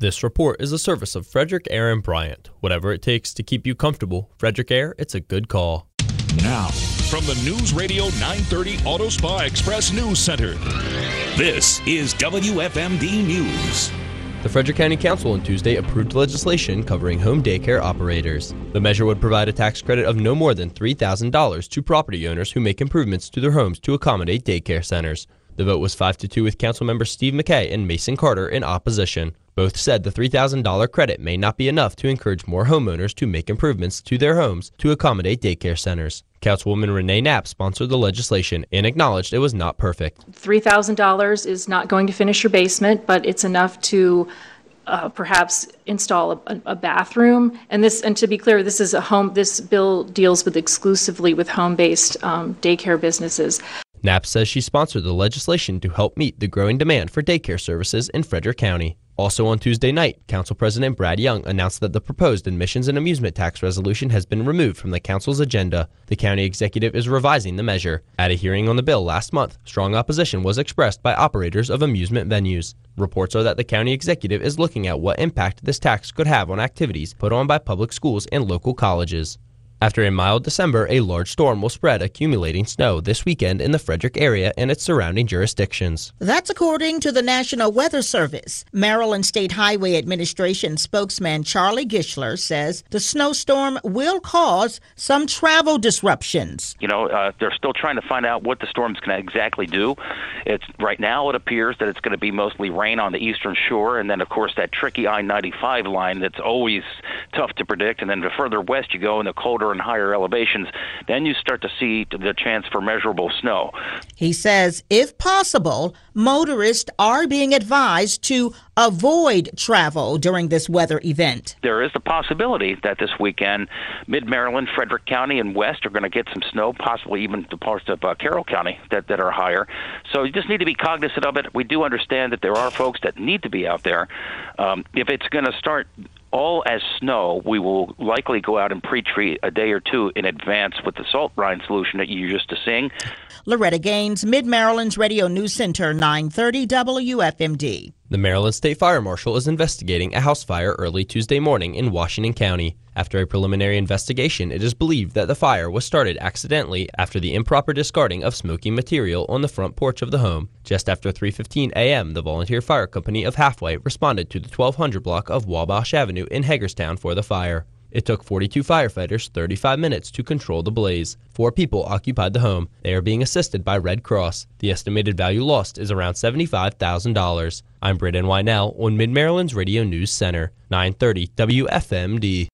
This report is a service of Frederick Air and Bryant. Whatever it takes to keep you comfortable, Frederick Air, it's a good call. Now, from the News Radio 930 Auto Spa Express News Center, this is WFMD News. The Frederick County Council on Tuesday approved legislation covering home daycare operators. The measure would provide a tax credit of no more than $3,000 to property owners who make improvements to their homes to accommodate daycare centers. The vote was 5 to 2 with Councilmember Steve McKay and Mason Carter in opposition. Both said the $3,000 credit may not be enough to encourage more homeowners to make improvements to their homes to accommodate daycare centers. Councilwoman Renee Knapp sponsored the legislation and acknowledged it was not perfect. $3,000 is not going to finish your basement, but it's enough to uh, perhaps install a, a, bathroom. And this, and to be clear, this is a home. This bill deals with exclusively with home-based um, daycare businesses. Knapp says she sponsored the legislation to help meet the growing demand for daycare services in Frederick County. Also on Tuesday night, Council President Brad Young announced that the proposed admissions and amusement tax resolution has been removed from the Council's agenda. The county executive is revising the measure. At a hearing on the bill last month, strong opposition was expressed by operators of amusement venues. Reports are that the county executive is looking at what impact this tax could have on activities put on by public schools and local colleges. After a mild December, a large storm will spread accumulating snow this weekend in the Frederick area and its surrounding jurisdictions. That's according to the National Weather Service. Maryland State Highway Administration spokesman Charlie Gischlar says the snowstorm will cause some travel disruptions. You know, uh, they're still trying to find out what the storm's going to exactly do. It's right now it appears that it's going to be mostly rain on the eastern shore, and then of course that tricky I-95 line that's always tough to predict. And then the further west you go, in the colder and higher elevations, then you start to see the chance for measurable snow. He says, if possible, motorists are being advised to avoid travel during this weather event. There is the possibility that this weekend, mid Maryland, Frederick County, and west are going to get some snow, possibly even the parts of uh, Carroll County that, that are higher. So you just need to be cognizant of it. We do understand that there are folks that need to be out there. Um, if it's going to start all as snow, we will likely go out and pre-treat a day or two in advance with the salt brine solution that you're used to sing. Loretta Gaines, Mid Maryland's Radio News Center, 930 WFMD. The Maryland State Fire Marshal is investigating a house fire early Tuesday morning in Washington County. After a preliminary investigation, it is believed that the fire was started accidentally after the improper discarding of smoking material on the front porch of the home. Just after 3:15 a.m., the Volunteer Fire Company of Halfway responded to the 1200 block of Wabash Avenue in Hagerstown for the fire. It took 42 firefighters 35 minutes to control the blaze. Four people occupied the home. They are being assisted by Red Cross. The estimated value lost is around $75,000. I'm Braden Wynell on Mid Maryland's Radio News Center, 930 WFMD.